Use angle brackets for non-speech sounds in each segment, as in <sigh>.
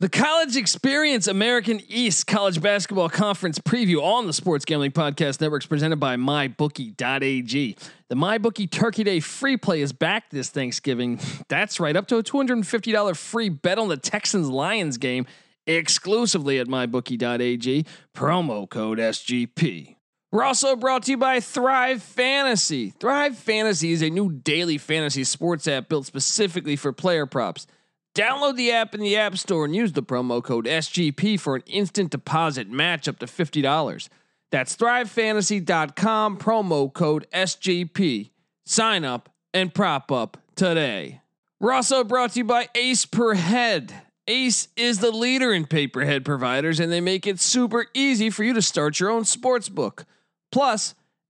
The College Experience American East College Basketball Conference preview on the Sports Gambling Podcast Network is presented by MyBookie.ag. The MyBookie Turkey Day free play is back this Thanksgiving. <laughs> That's right, up to a $250 free bet on the Texans Lions game exclusively at MyBookie.ag. Promo code SGP. We're also brought to you by Thrive Fantasy. Thrive Fantasy is a new daily fantasy sports app built specifically for player props. Download the app in the App Store and use the promo code SGP for an instant deposit match up to $50. That's thrivefantasy.com, promo code SGP. Sign up and prop up today. We're also brought to you by Ace Per Head. Ace is the leader in pay per head providers, and they make it super easy for you to start your own sports book. Plus,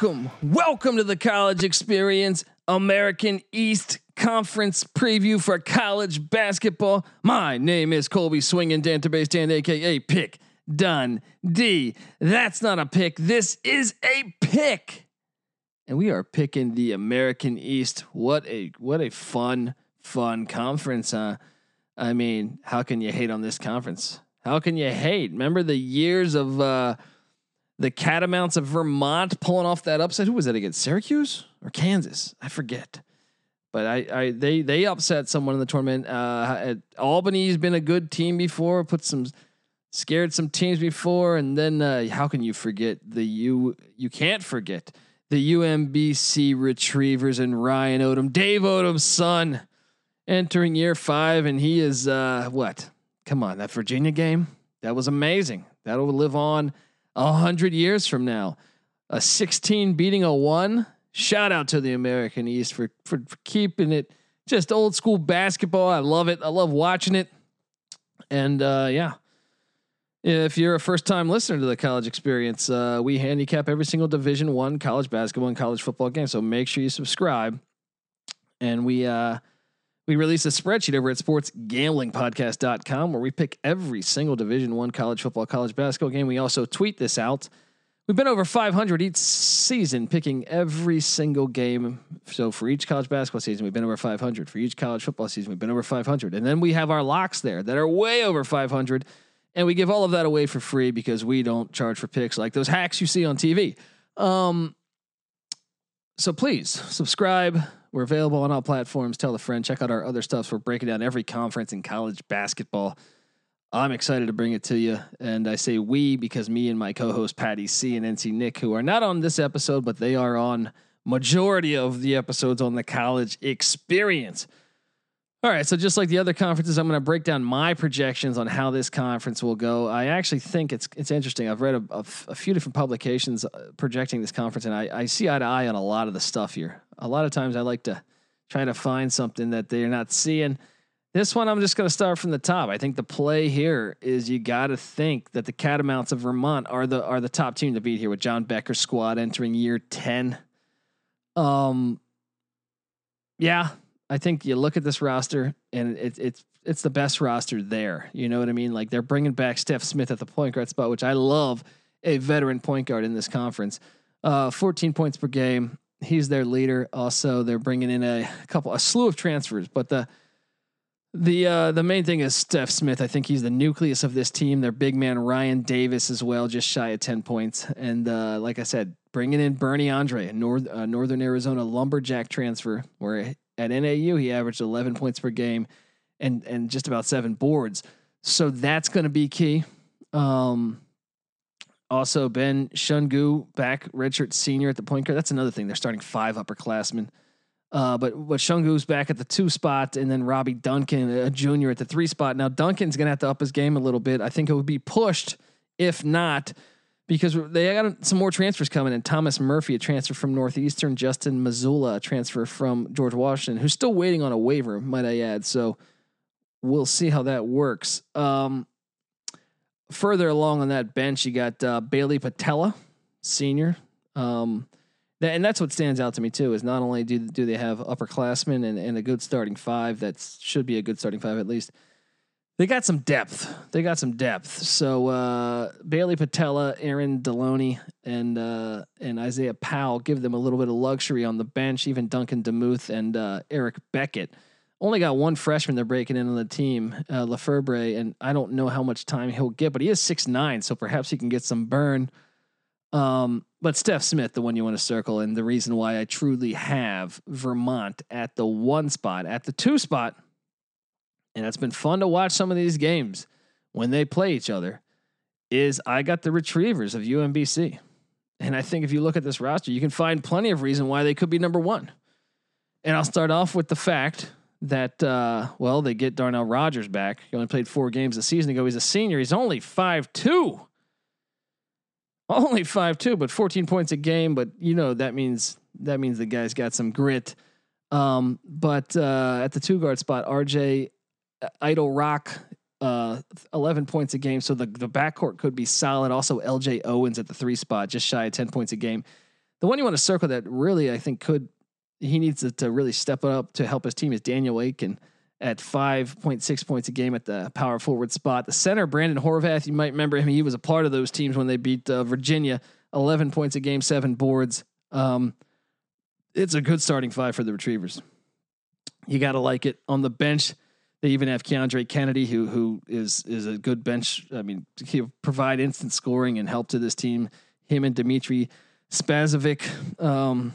Welcome, welcome to the college experience, American East Conference preview for college basketball. My name is Colby Swinging Database Dan, aka Pick Done D. That's not a pick. This is a pick, and we are picking the American East. What a what a fun fun conference, huh? I mean, how can you hate on this conference? How can you hate? Remember the years of uh, the Catamounts of Vermont pulling off that upset? Who was that against? Syracuse or Kansas? I forget. But I, I they they upset someone in the tournament. Uh, Albany's been a good team before. Put some scared some teams before, and then uh, how can you forget the U? You can't forget the UMBC Retrievers and Ryan Odom, Dave Odom's son, entering year five, and he is uh, what? Come on, that Virginia game that was amazing. That'll live on a hundred years from now. A 16 beating a one. Shout out to the American East for, for for keeping it just old school basketball. I love it. I love watching it. And uh, yeah, if you're a first time listener to the college experience, uh, we handicap every single Division One college basketball and college football game. So make sure you subscribe. And we uh, we release a spreadsheet over at sportsgamblingpodcast.com where we pick every single Division One college football, college basketball game. We also tweet this out. We've been over 500 each season, picking every single game. So for each college basketball season, we've been over 500. For each college football season, we've been over 500. And then we have our locks there that are way over 500. And we give all of that away for free because we don't charge for picks like those hacks you see on TV. Um, so please subscribe. We're available on all platforms. Tell a friend. Check out our other stuff. We're breaking down every conference in college basketball. I'm excited to bring it to you. And I say we because me and my co-host Patty C and NC Nick, who are not on this episode, but they are on majority of the episodes on the college experience. All right, so just like the other conferences, I'm going to break down my projections on how this conference will go. I actually think it's it's interesting. I've read a, few different publications uh, projecting this conference, and I, I see eye to eye on a lot of the stuff here. A lot of times, I like to try to find something that they're not seeing. This one, I'm just going to start from the top. I think the play here is you got to think that the Catamounts of Vermont are the are the top team to beat here with John Becker's squad entering year ten. Um, yeah, I think you look at this roster and it, it's it's the best roster there. You know what I mean? Like they're bringing back Stef Smith at the point guard spot, which I love a veteran point guard in this conference. Uh, 14 points per game. He's their leader. Also, they're bringing in a couple, a slew of transfers, but the the uh, the main thing is Stef Smith. I think he's the nucleus of this team. Their big man Ryan Davis as well, just shy of 10 points. And uh, like I said, bringing in Bernie Andre, a North uh, Northern Arizona lumberjack transfer, where at NAU, he averaged 11 points per game and and just about seven boards. So that's going to be key. Um, also, Ben Shungu back, redshirt senior at the point guard. That's another thing. They're starting five upperclassmen. Uh, but but Shungu's back at the two spot, and then Robbie Duncan, a junior, at the three spot. Now Duncan's going to have to up his game a little bit. I think it would be pushed if not because they got some more transfers coming in. Thomas Murphy, a transfer from Northeastern, Justin Mazzulla, a transfer from George Washington, who's still waiting on a waiver, might I add. So we'll see how that works. Um, further along on that bench, you got uh, Bailey Patella, senior. Um, that, and that's what stands out to me too is not only do do they have upperclassmen and, and a good starting five that should be a good starting five at least they got some depth. They got some depth. So uh, Bailey Patella, Aaron Deloney, and uh, and Isaiah Powell give them a little bit of luxury on the bench. Even Duncan Demuth and uh, Eric Beckett only got one freshman they're breaking in on the team, uh, Lefebvre, and I don't know how much time he'll get, but he is six nine, so perhaps he can get some burn. Um, but Stef Smith, the one you want to circle, and the reason why I truly have Vermont at the one spot, at the two spot and it's been fun to watch some of these games when they play each other, is I got the retrievers of UMBC. And I think if you look at this roster, you can find plenty of reason why they could be number one. And I'll start off with the fact that, uh, well, they get Darnell Rogers back. He only played four games a season ago. He's a senior. He's only five two. Only five two, but 14 points a game. But you know that means that means the guy's got some grit. Um, but uh, at the two guard spot, RJ Eytle-Rock, uh, 11 points a game. So the, the backcourt could be solid. Also, LJ Owens at the three spot, just shy of 10 points a game. The one you want to circle that really, I think, could, he needs to, to really step up to help his team is Daniel Aiken at 5.6 points a game at the power forward spot. The center, Brandon Horvath, you might remember him. He was a part of those teams when they beat uh, Virginia, 11 points a game, seven boards. Um, it's a good starting five for the Retrievers. You got to like it. On the bench, they even have Keandre Kennedy, who who is is a good bench. I mean, he'll provide instant scoring and help to this team. Him and Dimitri Spazovic, um,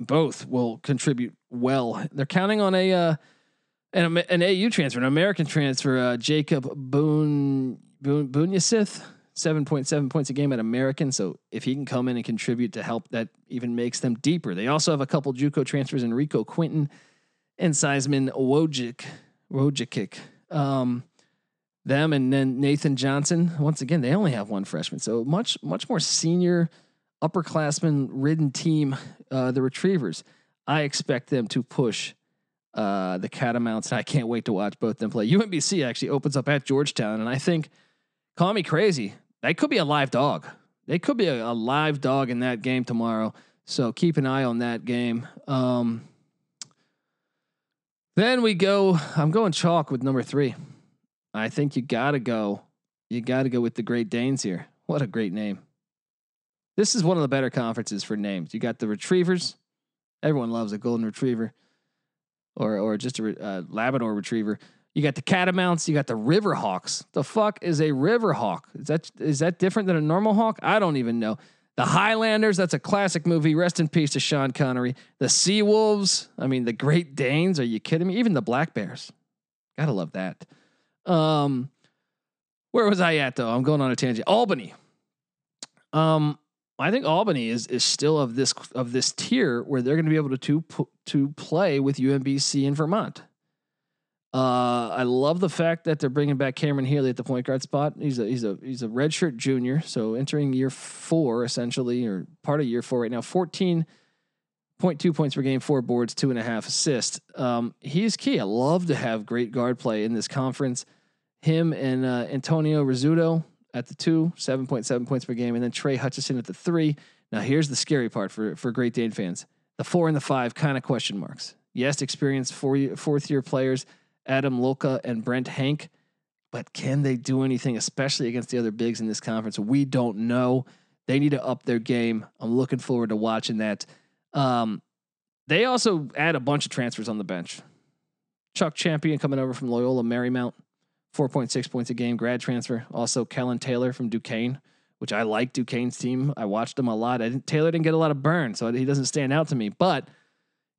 both will contribute well. They're counting on a uh, an, an AU transfer, an American transfer, uh, Jacob Boone Boone Boonyasith, seven point seven points a game at American. So if he can come in and contribute to help, that even makes them deeper. They also have a couple JUCO transfers, Enrico Quinton and Seisman Wojcik Rojakic. Um, them and then Nathan Johnson. Once again, they only have one freshman, so much much more senior, upperclassman ridden team. Uh, the Retrievers. I expect them to push uh, the Catamounts. I can't wait to watch both them play. UMBC actually opens up at Georgetown, and I think, call me crazy, they could be a live dog. They could be a, a live dog in that game tomorrow. So keep an eye on that game. Um, then we go. I'm going chalk with number three. I think you gotta go. You gotta go with the Great Danes here. What a great name. This is one of the better conferences for names. You got the Retrievers. Everyone loves a golden retriever, or or just a uh, Labrador retriever. You got the Catamounts. You got the Riverhawks. The fuck is a Riverhawk? Is that is that different than a normal hawk? I don't even know. The Highlanders, that's a classic movie. Rest in peace to Sean Connery. The Sea Wolves, I mean, the Great Danes. Are you kidding me? Even the Black Bears. Gotta love that. Um, where was I at though? I'm going on a tangent. Albany. Um, I think Albany is is still of this of this tier where they're going to be able to to to play with UMBC in Vermont. Uh, I love the fact that they're bringing back Cameron Healy at the point guard spot. He's a he's a he's a redshirt junior, so entering year four essentially, or part of year four right now. Fourteen point two points per game, four boards, two and a half assists. Um, is key. I love to have great guard play in this conference. Him and uh, Antonio Rizzuto at the two, seven point seven points per game, and then Trey Hutchison at the three. Now here's the scary part for for Great Dane fans: the four and the five kind of question marks. Yes, experienced four fourth year players Adam Lulka and Brent Hank. But can they do anything, especially against the other bigs in this conference? We don't know. They need to up their game. I'm looking forward to watching that. Um, they also add a bunch of transfers on the bench. Chuck Champion coming over from Loyola Marymount, 4.6 points a game, grad transfer. Also, Kellen Taylor from Duquesne, which I like Duquesne's team. I watched him a lot. I didn't, Taylor didn't get a lot of burn, so he doesn't stand out to me. But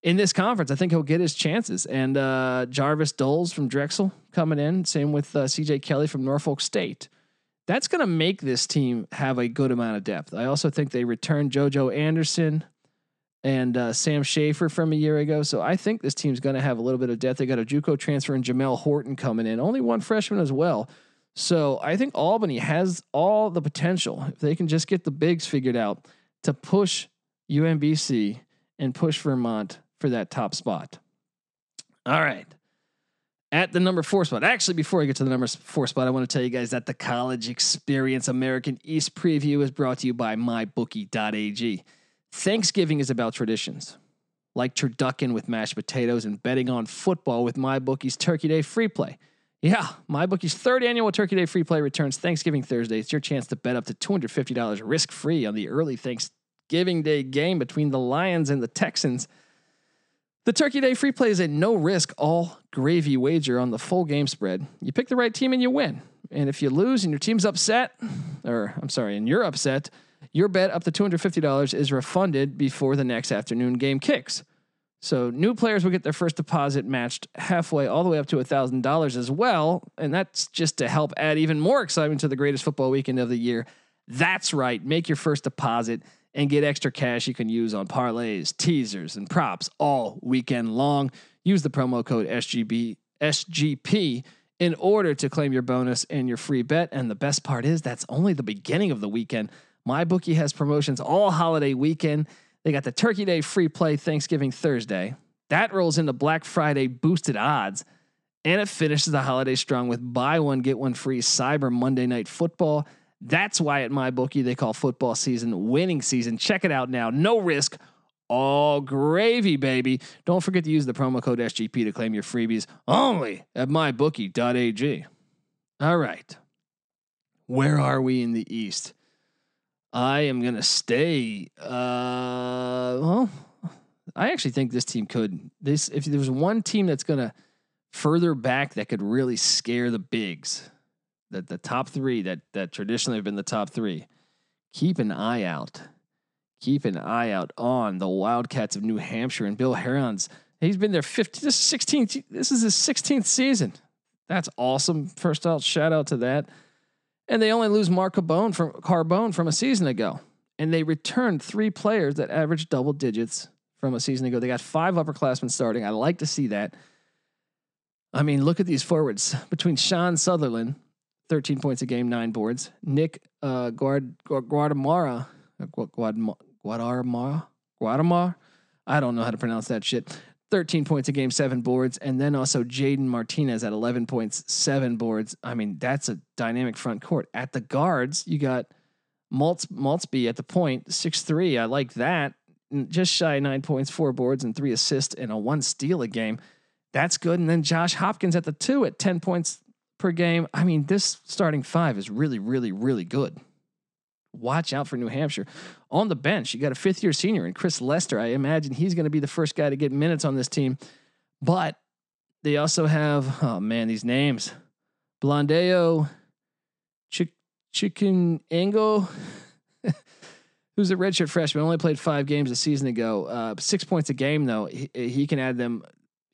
in this conference, I think he'll get his chances. And uh, Jarvis Doles from Drexel coming in. Same with uh, CJ Kelly from Norfolk State. That's going to make this team have a good amount of depth. I also think they returned JoJo Anderson and uh, Sam Schaefer from a year ago. So I think this team's going to have a little bit of depth. They got a JUCO transfer and Jamel Horton coming in. Only one freshman as well. So I think Albany has all the potential if they can just get the bigs figured out to push UMBC and push Vermont for that top spot. All right. At the number four spot, actually, before I get to the number four spot, I want to tell you guys that the College Experience American East preview is brought to you by MyBookie.ag. Thanksgiving is about traditions, like turducken with mashed potatoes and betting on football with MyBookie's Turkey Day free play. Yeah, MyBookie's third annual Turkey Day free play returns Thanksgiving Thursday. It's your chance to bet up to $250 risk free on the early Thanksgiving Day game between the Lions and the Texans. The Turkey Day free play is a no risk, all gravy wager on the full game spread. You pick the right team and you win. And if you lose and your team's upset, or I'm sorry, and you're upset, your bet up to $250 is refunded before the next afternoon game kicks. So new players will get their first deposit matched halfway, all the way up to $1,000 as well. And that's just to help add even more excitement to the greatest football weekend of the year. That's right. Make your first deposit and get extra cash you can use on parlays, teasers, and props all weekend long. Use the promo code SGB SGP in order to claim your bonus and your free bet. And the best part is that's only the beginning of the weekend. My bookie has promotions all holiday weekend. They got the Turkey Day free play Thanksgiving Thursday. That rolls into Black Friday boosted odds. And it finishes the holiday strong with buy one, get one free Cyber Monday Night Football. That's why at my bookie they call football season winning season. Check it out now. No risk, all gravy, baby. Don't forget to use the promo code SGP to claim your freebies only at mybookie.ag. All right. Where are we in the East? I am going to stay. Uh, well, I actually think this team could. This if there was one team that's going to further back that could really scare the bigs that the top three that that traditionally have been the top three, keep an eye out. Keep an eye out on the Wildcats of New Hampshire and Bill Herrion. He's been there 15, this is 16th. This is his 16th season. That's awesome. First out, shout out to that. And they only lose Mark Carbone from Carbone from a season ago. And they returned three players that averaged double digits from a season ago. They got five upperclassmen starting. I like to see that. I mean, look at these forwards between Sean Sutherland, 13 points a game, nine boards. Nick uh, Guard, Guadamara, Guadamara, Guadamara, I don't know how to pronounce that shit. 13 points a game, seven boards. And then also Jaden Martinez at 11 points, seven boards. I mean, that's a dynamic front court. At the guards, you got Maltz, Maultsby at the point, six three. I like that. Just shy nine points, four boards, and three assists and a one steal a game. That's good. And then Josh Hopkins at the two at 10 points, per game. I mean, this starting five is really, really, really good. Watch out for New Hampshire. On the bench, you got a fifth year senior and Chris Lester. I imagine he's going to be the first guy to get minutes on this team. But they also have, oh man, these names Blondeo, Ch- Chicken Angle, who's a redshirt freshman, only played five games a season ago. Uh, six points a game, though. He, he can add them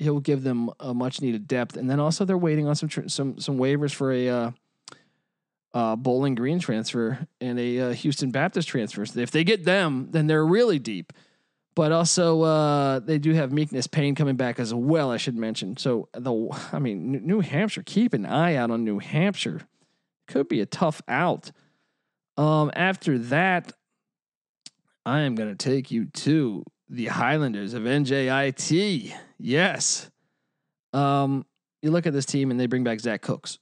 he'll give them a much needed depth. And then also they're waiting on some tr- some some waivers for a uh, uh, Bowling Green transfer and a uh, Houston Baptist transfer. So if they get them, then they're really deep. But also uh, they do have Meekness Payne coming back as well. I should mention. So the I mean New Hampshire, keep an eye out on New Hampshire. Could be a tough out. Um, after that, I am going to take you to the Highlanders of NJIT. Yes. Um, you look at this team and they bring back Zach Cooks.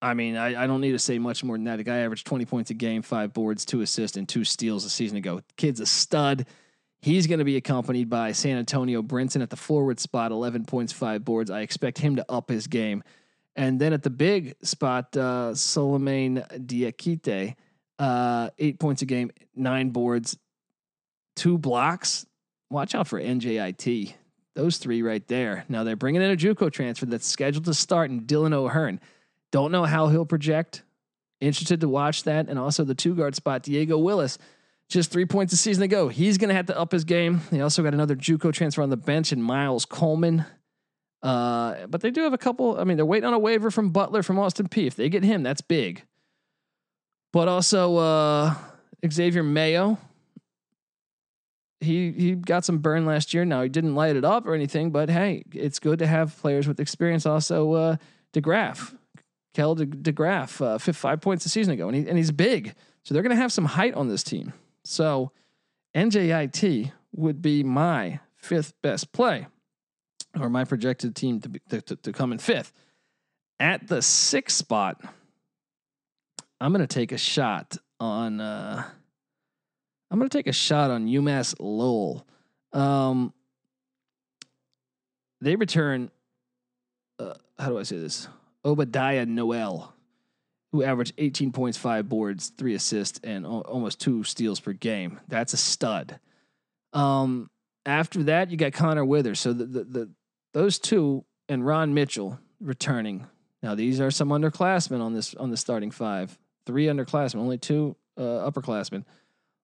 I mean, I, I don't need to say much more than that. The guy averaged 20 points a game, five boards, two assists, and two steals a season ago. Kid's a stud. He's going to be accompanied by San Antonio Brinson at the forward spot, 11 points, five boards. I expect him to up his game. And then at the big spot, uh, Solomon Diakite, uh, eight points a game, nine boards, two blocks. Watch out for NJIT. Those three right there. Now they're bringing in a JUCO transfer that's scheduled to start in Dylan O'Hearn. Don't know how he'll project. Interested to watch that. And also the two guard spot, Diego Willis, just three points a season ago. He's going to have to up his game. They also got another JUCO transfer on the bench in Miles Coleman. Uh, but they do have a couple. I mean, they're waiting on a waiver from Butler from Austin Peay. If they get him, that's big. But also uh, Xavier Mayo, he he got some burn last year. Now he didn't light it up or anything, but hey, it's good to have players with experience. Also, uh, DeGraff Kel De- DeGraff, uh, five points a season ago, and, he, and he's big. So they're going to have some height on this team. So NJIT would be my fifth best play, or my projected team to, be, to, to, to come in fifth. At the sixth spot, I'm going to take a shot on. Uh, I'm going to take a shot on UMass Lowell. Um, they return. Uh, how do I say this? Obadiah Noel, who averaged 18 points, five boards, three assists, and o- almost two steals per game. That's a stud. Um, after that, you got Connor Withers. So the, the, the those two and Ron Mitchell returning. Now these are some underclassmen on this on the starting five. Three underclassmen, only two uh, upperclassmen.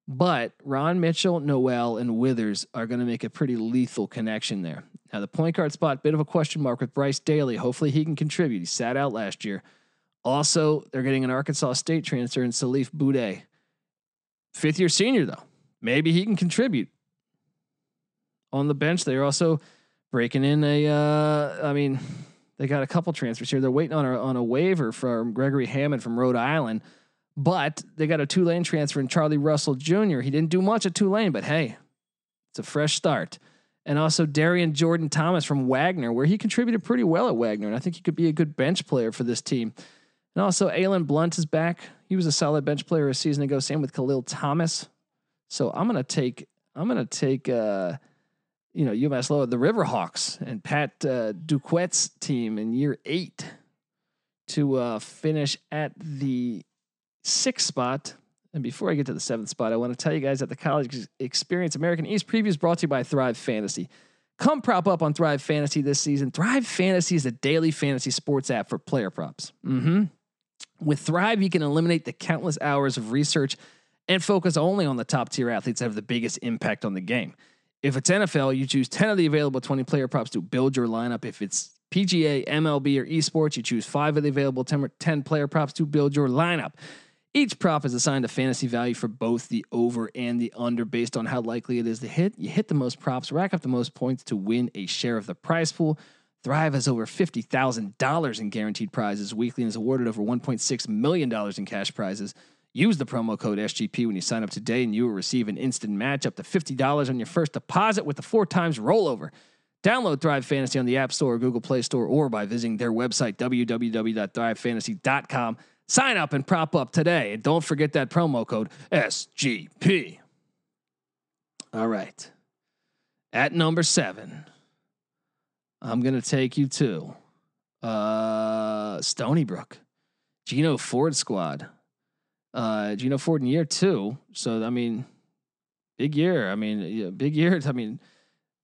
But Ron Mitchell, Noel, and Withers are going to make a pretty lethal connection there. Now, the point guard spot, bit of a question mark with Bryce Daly. Hopefully, he can contribute. He sat out last year. Also, they're getting an Arkansas State transfer in Salif Boudet. Fifth year senior, though. Maybe he can contribute. On the bench, they're also breaking in a, uh, I mean, they got a couple transfers here. They're waiting on a, on a waiver from Gregory Hammond from Rhode Island. But they got a Tulane transfer in Charlie Russell Jr. He didn't do much at Tulane, but hey, it's a fresh start. And also Darian Jordan Thomas from Wagner, where he contributed pretty well at Wagner. And I think he could be a good bench player for this team. And also Aylin Blunt is back. He was a solid bench player a season ago. Same with Khalil Thomas. So I'm gonna take I'm gonna take uh, you know UMass Lowell, the Riverhawks and Pat uh, Duquette's team in year eight to uh, finish at the sixth spot. And before I get to the seventh spot, I want to tell you guys that the College Experience American East preview is brought to you by Thrive Fantasy. Come prop up on Thrive Fantasy this season. Thrive Fantasy is a daily fantasy sports app for player props. Mm-hmm. With Thrive, you can eliminate the countless hours of research and focus only on the top tier athletes that have the biggest impact on the game. If it's NFL, you choose 10 of the available 20 player props to build your lineup. If it's PGA, MLB, or esports, you choose five of the available 10 player props to build your lineup. Each prop is assigned a fantasy value for both the over and the under based on how likely it is to hit. You hit the most props, rack up the most points to win a share of the prize pool. Thrive has over $50,000 in guaranteed prizes weekly and is awarded over $1.6 million in cash prizes. Use the promo code SGP when you sign up today, and you will receive an instant match up to $50 on your first deposit with a four times rollover. Download Thrive Fantasy on the App Store or Google Play Store or by visiting their website, www.thrivefantasy.com. Sign up and prop up today. And don't forget that promo code SGP. All right. At number seven, I'm going to take you to uh, Stony Brook, Geno Ford squad. Uh, Geno Ford in year two. So, I mean, big year. I mean, yeah, big year. I mean,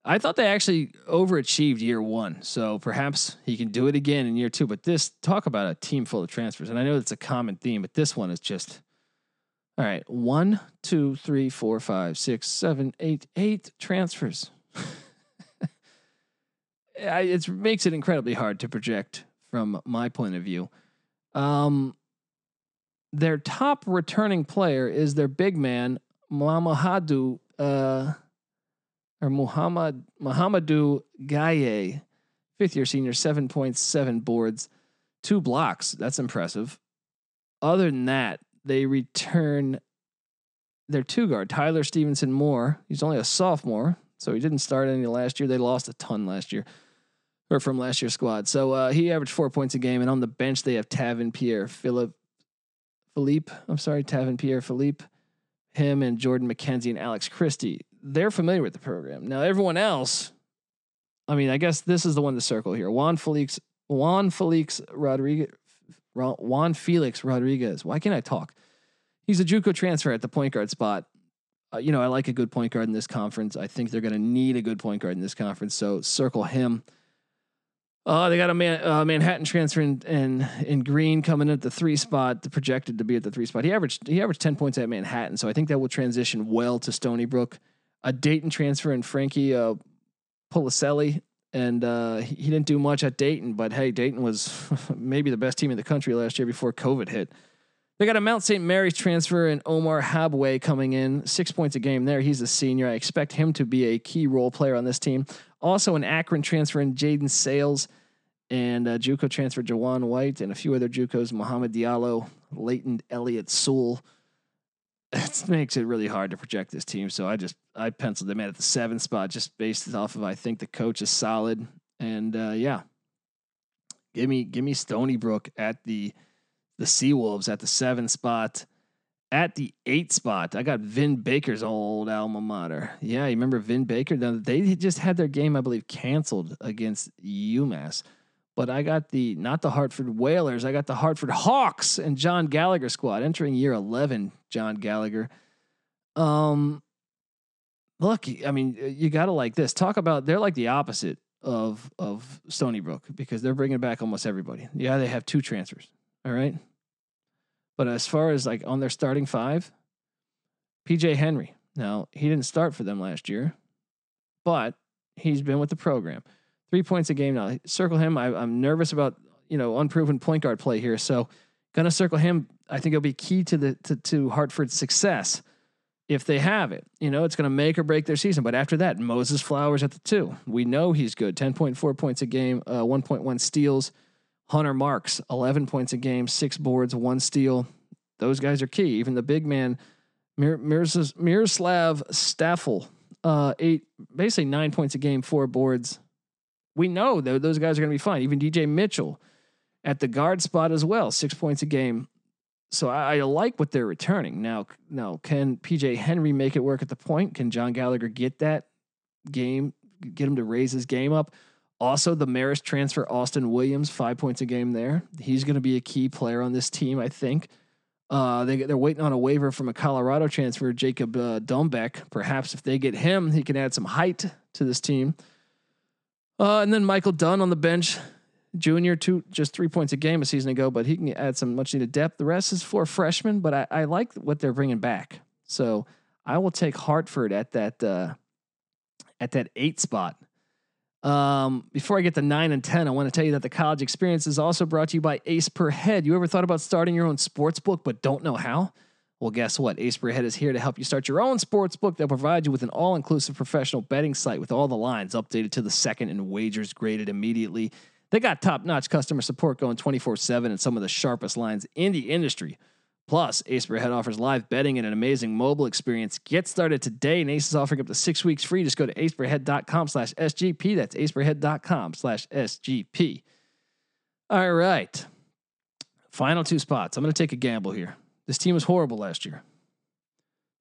I thought they actually overachieved year one, so perhaps he can do it again in year two. But this talk about a team full of transfers, and I know it's a common theme, but this one is just all right. One, two, three, four, five, six, seven, eight, eight transfers. <laughs> it makes it incredibly hard to project from my point of view. Um, their top returning player is their big man Mamahadu. Uh, or Muhammad Muhammadu Gueye, fifth year senior, 7.7 boards, two blocks. That's impressive. Other than that, they return their two guard, Tyler Stephenson-Moore. He's only a sophomore, so he didn't start any last year. They lost a ton last year. Or from last year's squad. So uh, he averaged four points a game. And on the bench, they have Tavin Pierre Philip Philippe. I'm sorry, Tavin Pierre Philippe, him and Jordan McKenzie and Alex Christie they're familiar with the program. Now, everyone else, I mean, I guess this is the one to circle here. Juan Felix, Juan Felix Rodriguez, Juan Felix Rodriguez. Why can't I talk? He's a JUCO transfer at the point guard spot. Uh, you know, I like a good point guard in this conference. I think they're going to need a good point guard in this conference. So circle him. Uh, they got a man, uh, Manhattan transfer in, in, in green coming at the three spot, projected to be at the three spot. He averaged he averaged ten points at Manhattan, so I think that will transition well to Stony Brook a Dayton transfer in Frankie uh, and uh, he, he didn't do much at Dayton. But hey, Dayton was <laughs> maybe the best team in the country last year before COVID hit. They got a Mount St. Mary's transfer and Omar Habwe coming in, six points a game there. He's a senior. I expect him to be a key role player on this team. Also, an Akron transfer in Jaden Sales and uh, JUCO transfer Jawan White and a few other JUCOs, Muhammad Diallo, Leighton Elliott Sewell. It makes it really hard to project this team. So I just I penciled them at the seventh spot just based off of I think the coach is solid. And uh, yeah. Give me give me Stony Brook at the the Seawolves at the seven spot. At the eight spot, I got Vin Baker's old alma mater. Yeah, you remember Vin Baker? Now, They just had their game, I believe, canceled against UMass. But I got the not the Hartford Whalers, I got the Hartford Hawks and John Gallagher squad entering year eleven. John Gallagher. Um, look, I mean, you got to like this. Talk about they're like the opposite of of Stony Brook because they're bringing back almost everybody. Yeah, they have two transfers. All right. But as far as like on their starting five, PJ Henry. Now, he didn't start for them last year, but he's been with the program. Three points a game now. Circle him. I, am nervous about, you know, unproven point guard play here. So gonna circle him. I think it'll be key to the to, to Hartford's success if they have it. You know, it's gonna make or break their season. But after that, Moses Flowers at the two. We know he's good. 10.4 points a game, uh, 1.1 steals. Hunter Marks, 11 points a game, six boards, one steal. Those guys are key. Even the big man, Mir- Miroslav Stafl, uh, eight, basically nine points a game, four boards. We know that those guys are going to be fine. Even DJ Mitchell at the guard spot as well, six points a game. So I, I, like what they're returning. Now, now, can PJ Henry make it work at the point? Can John Gallagher get that game, get him to raise his game up? Also, the Marist transfer, Austin Williams, five points a game there. He's going to be a key player on this team, I think. Uh, they, they're waiting on a waiver from a Colorado transfer, Jacob uh. Perhaps if they get him, he can add some height to this team. Uh, and then Michael Dunn on the bench, junior, two just three points a game a season ago, but he can add some much needed depth. The rest is four freshmen, but I, I like what they're bringing back. So I will take Hartford at that uh, at that eight spot. Um, before I get to nine and 10, I want to tell you that the college experience is also brought to you by Ace Per Head. You ever thought about starting your own sports book but don't know how? Well, guess what? Ace Per Head is here to help you start your own sports book that provides you with an all inclusive professional betting site with all the lines updated to the second and wagers graded immediately. They got top notch customer support going 24 7 and some of the sharpest lines in the industry. Plus, Ace Per Head offers live betting and an amazing mobile experience. Get started today, and Ace is offering up to six weeks free. Just go to aceperhead.com slash SGP. That's aceperhead.com slash SGP. All right. Final two spots. I'm going to take a gamble here. This team was horrible last year.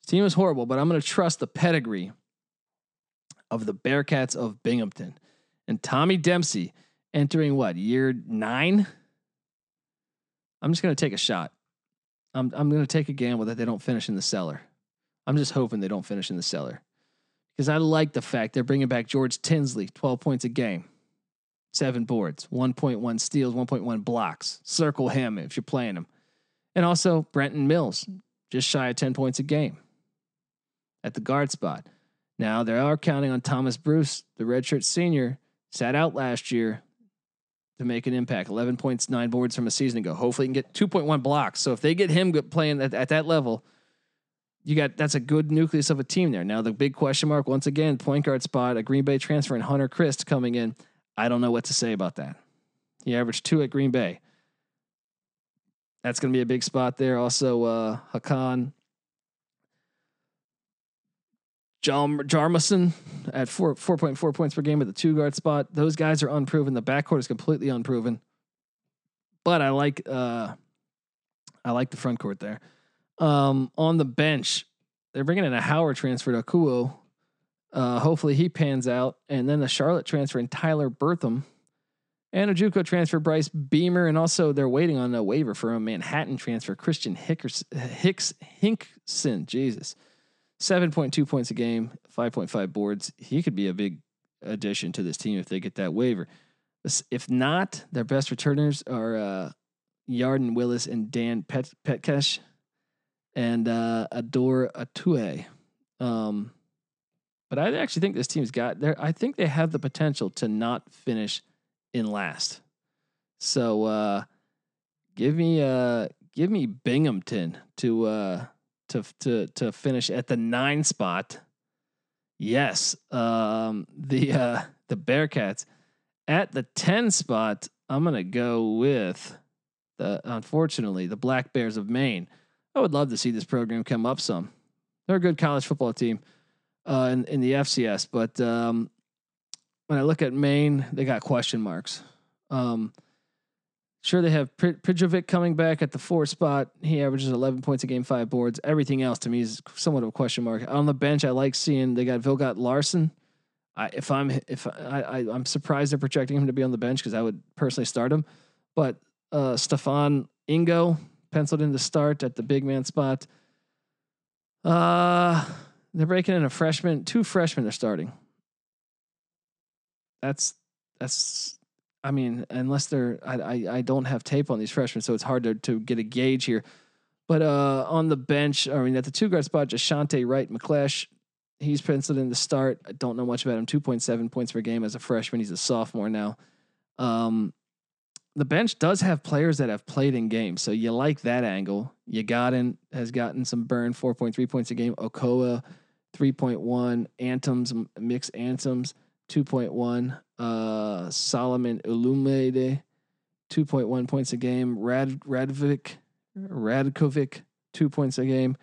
This team was horrible, but I'm going to trust the pedigree of the Bearcats of Binghamton. And Tommy Dempsey entering what, year nine? I'm just going to take a shot. I'm I'm going to take a gamble that they don't finish in the cellar. I'm just hoping they don't finish in the cellar because I like the fact they're bringing back George Tinsley, 12 points a game, seven boards, 1.1 steals, 1.1 blocks. Circle him if you're playing him, and also Brenton Mills, just shy of 10 points a game at the guard spot. Now they are counting on Thomas Bruce, the redshirt senior, sat out last year, to make an impact. 11 points, nine boards from a season ago. Hopefully, he can get 2.1 blocks. So if they get him playing at, at that level, you got that's a good nucleus of a team there. Now the big question mark once again, point guard spot, a Green Bay transfer, and Hunter Christ coming in. I don't know what to say about that. He averaged two at Green Bay. That's going to be a big spot there. Also, uh, Hakan John Jarmison at four four point four points per game at the two guard spot. Those guys are unproven. The backcourt is completely unproven. But I like uh, I like the front court there. Um, on the bench, they're bringing in a Howard transfer to Kuo. Uh, hopefully he pans out, and then the Charlotte transfer and Tyler Bertham, and a JUCO transfer Bryce Beamer, and also they're waiting on a waiver for a Manhattan transfer Christian Hickers, Hicks Hinkson. Jesus. 7.2 points a game, 5.5 boards. He could be a big addition to this team if they get that waiver. If not, their best returners are uh, Yarden Willis and Dan Pet- Petkesh and uh, Adore Atue. Um, but I actually think this team's got there. I think they have the potential to not finish in last. So uh, give me uh, give me Binghamton to uh, to to to finish at the nine spot. Yes, um, the <laughs> uh, the Bearcats at the ten spot. I'm gonna go with the unfortunately the Black Bears of Maine. I would love to see this program come up some. They're a good college football team uh, in in the FCS, but um, when I look at Maine, they got question marks. Um, sure, they have Pridjovic coming back at the four spot. He averages 11 points a game, five boards. Everything else to me is somewhat of a question mark. On the bench, I like seeing they got Vilgot Larsson. I, if I'm if I, I I'm surprised they're projecting him to be on the bench because I would personally start him, but uh, Stephon Ingo penciled in to start at the big man spot. Uh, they're breaking in a freshman, two freshmen they're starting. That's that's I mean, unless they're I, I, I don't have tape on these freshmen, so it's hard to, to get a gauge here. But uh, on the bench, I mean, at the two guard spot, Jashante Wright McClash, he's penciled in to start. I don't know much about him. Two point seven points per game as a freshman. He's a sophomore now. Um, the bench does have players that have played in games, so you like that angle. Yagodin has gotten some burn, four point three points a game. Okoa, three point one. Anthems, mixed anthems, two point one. Uh, Solomon point one points a game. Rad Radvik, Radkovic, two points a game.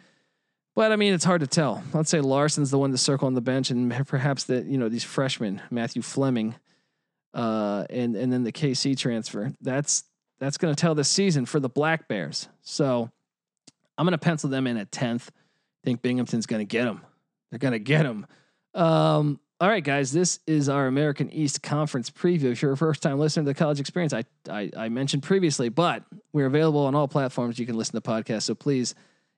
But I mean, it's hard to tell. Let's say Larson's the one to circle on the bench, and perhaps that you know these freshmen, Matthew Fleming uh, and and then the KC transfer. That's that's going to tell the season for the Black Bears. So I'm going to pencil them in at tenth. Think Binghamton's going to get them. They're going to get them. Um, all right, guys, this is our American East Conference preview. If you're a first time listener to the college experience, I, I, I mentioned previously, but we're available on all platforms. You can listen to podcasts. So please,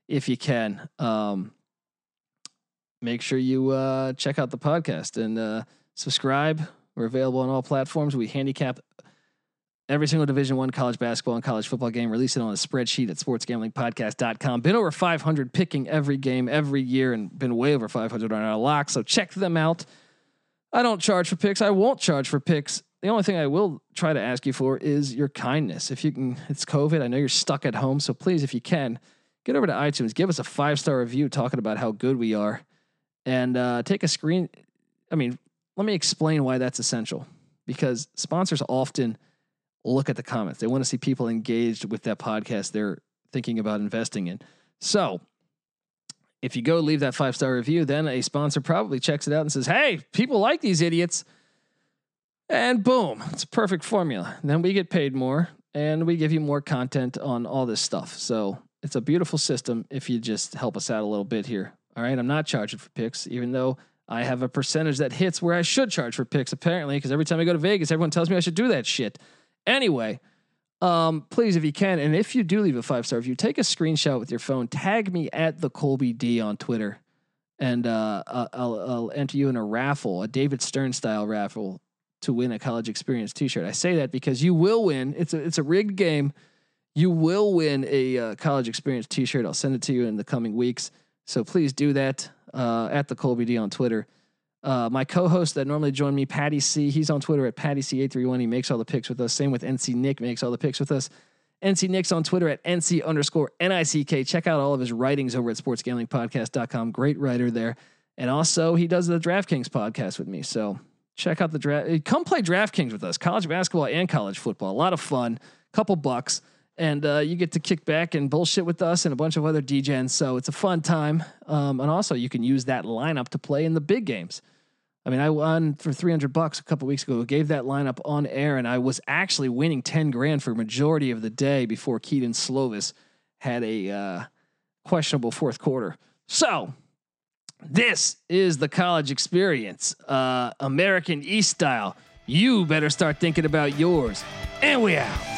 if you can, um, make sure you uh, check out the podcast and uh, subscribe we're available on all platforms. We handicap every single Division One college basketball and college football game. Release it on a spreadsheet at sportsgamblingpodcast.com. Been over 500 picking every game every year and been way over 500 on our lock. So check them out. I don't charge for picks. I won't charge for picks. The only thing I will try to ask you for is your kindness. If you can, it's COVID. I know you're stuck at home. So please, if you can, get over to iTunes, give us a five star review talking about how good we are, and uh, take a screen. I mean, let me explain why that's essential because sponsors often look at the comments. They want to see people engaged with that podcast they're thinking about investing in. So, if you go leave that five star review, then a sponsor probably checks it out and says, Hey, people like these idiots. And boom, it's a perfect formula. then we get paid more and we give you more content on all this stuff. So it's a beautiful system if you just help us out a little bit here. All right. I'm not charging for picks, even though I have a percentage that hits where I should charge for picks, apparently, because every time I go to Vegas, everyone tells me I should do that shit. Anyway, um, please, if you can, and if you do leave a five star review, take a screenshot with your phone, tag me at the Colby D on Twitter, and uh, I'll, I'll enter you in a raffle, a David Stern style raffle, to win a college experience T-shirt. I say that because you will win. It's a it's a rigged game. You will win a uh, college experience T-shirt. I'll send it to you in the coming weeks. So please do that uh, at the Colby D on Twitter. Uh, my co-host that normally join me, Patty C, he's on Twitter at Patty C831. He makes all the picks with us. Same with NC Nick makes all the picks with us. NC Nick's on Twitter at NC underscore NICK. Check out all of his writings over at sportsgamblingpodcast.com. Great writer there. And also, he does the DraftKings podcast with me. So check out the draft. Come play DraftKings with us. College basketball and college football. A lot of fun. Couple bucks and uh, you get to kick back and bullshit with us and a bunch of other DJs. So it's a fun time. Um, and also, you can use that lineup to play in the big games. I mean, I won for 300 bucks a couple weeks ago. Gave that lineup on air, and I was actually winning 10 grand for majority of the day before Kedon Slovis had a uh, questionable fourth quarter. So this is the college experience, uh, American East style. You better start thinking about yours. And we out.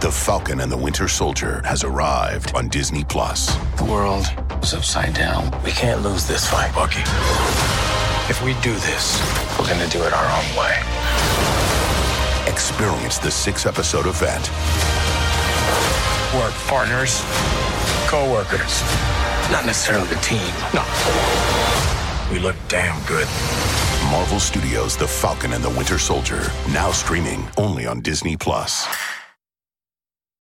The Falcon and the Winter Soldier has arrived on Disney Plus. The world is upside down. We can't lose this fight, Bucky. If we do this, we're gonna do it our own way. Experience the six episode event. Work partners, co workers, not necessarily the team. No. We look damn good. Marvel Studios' The Falcon and the Winter Soldier, now streaming only on Disney Plus.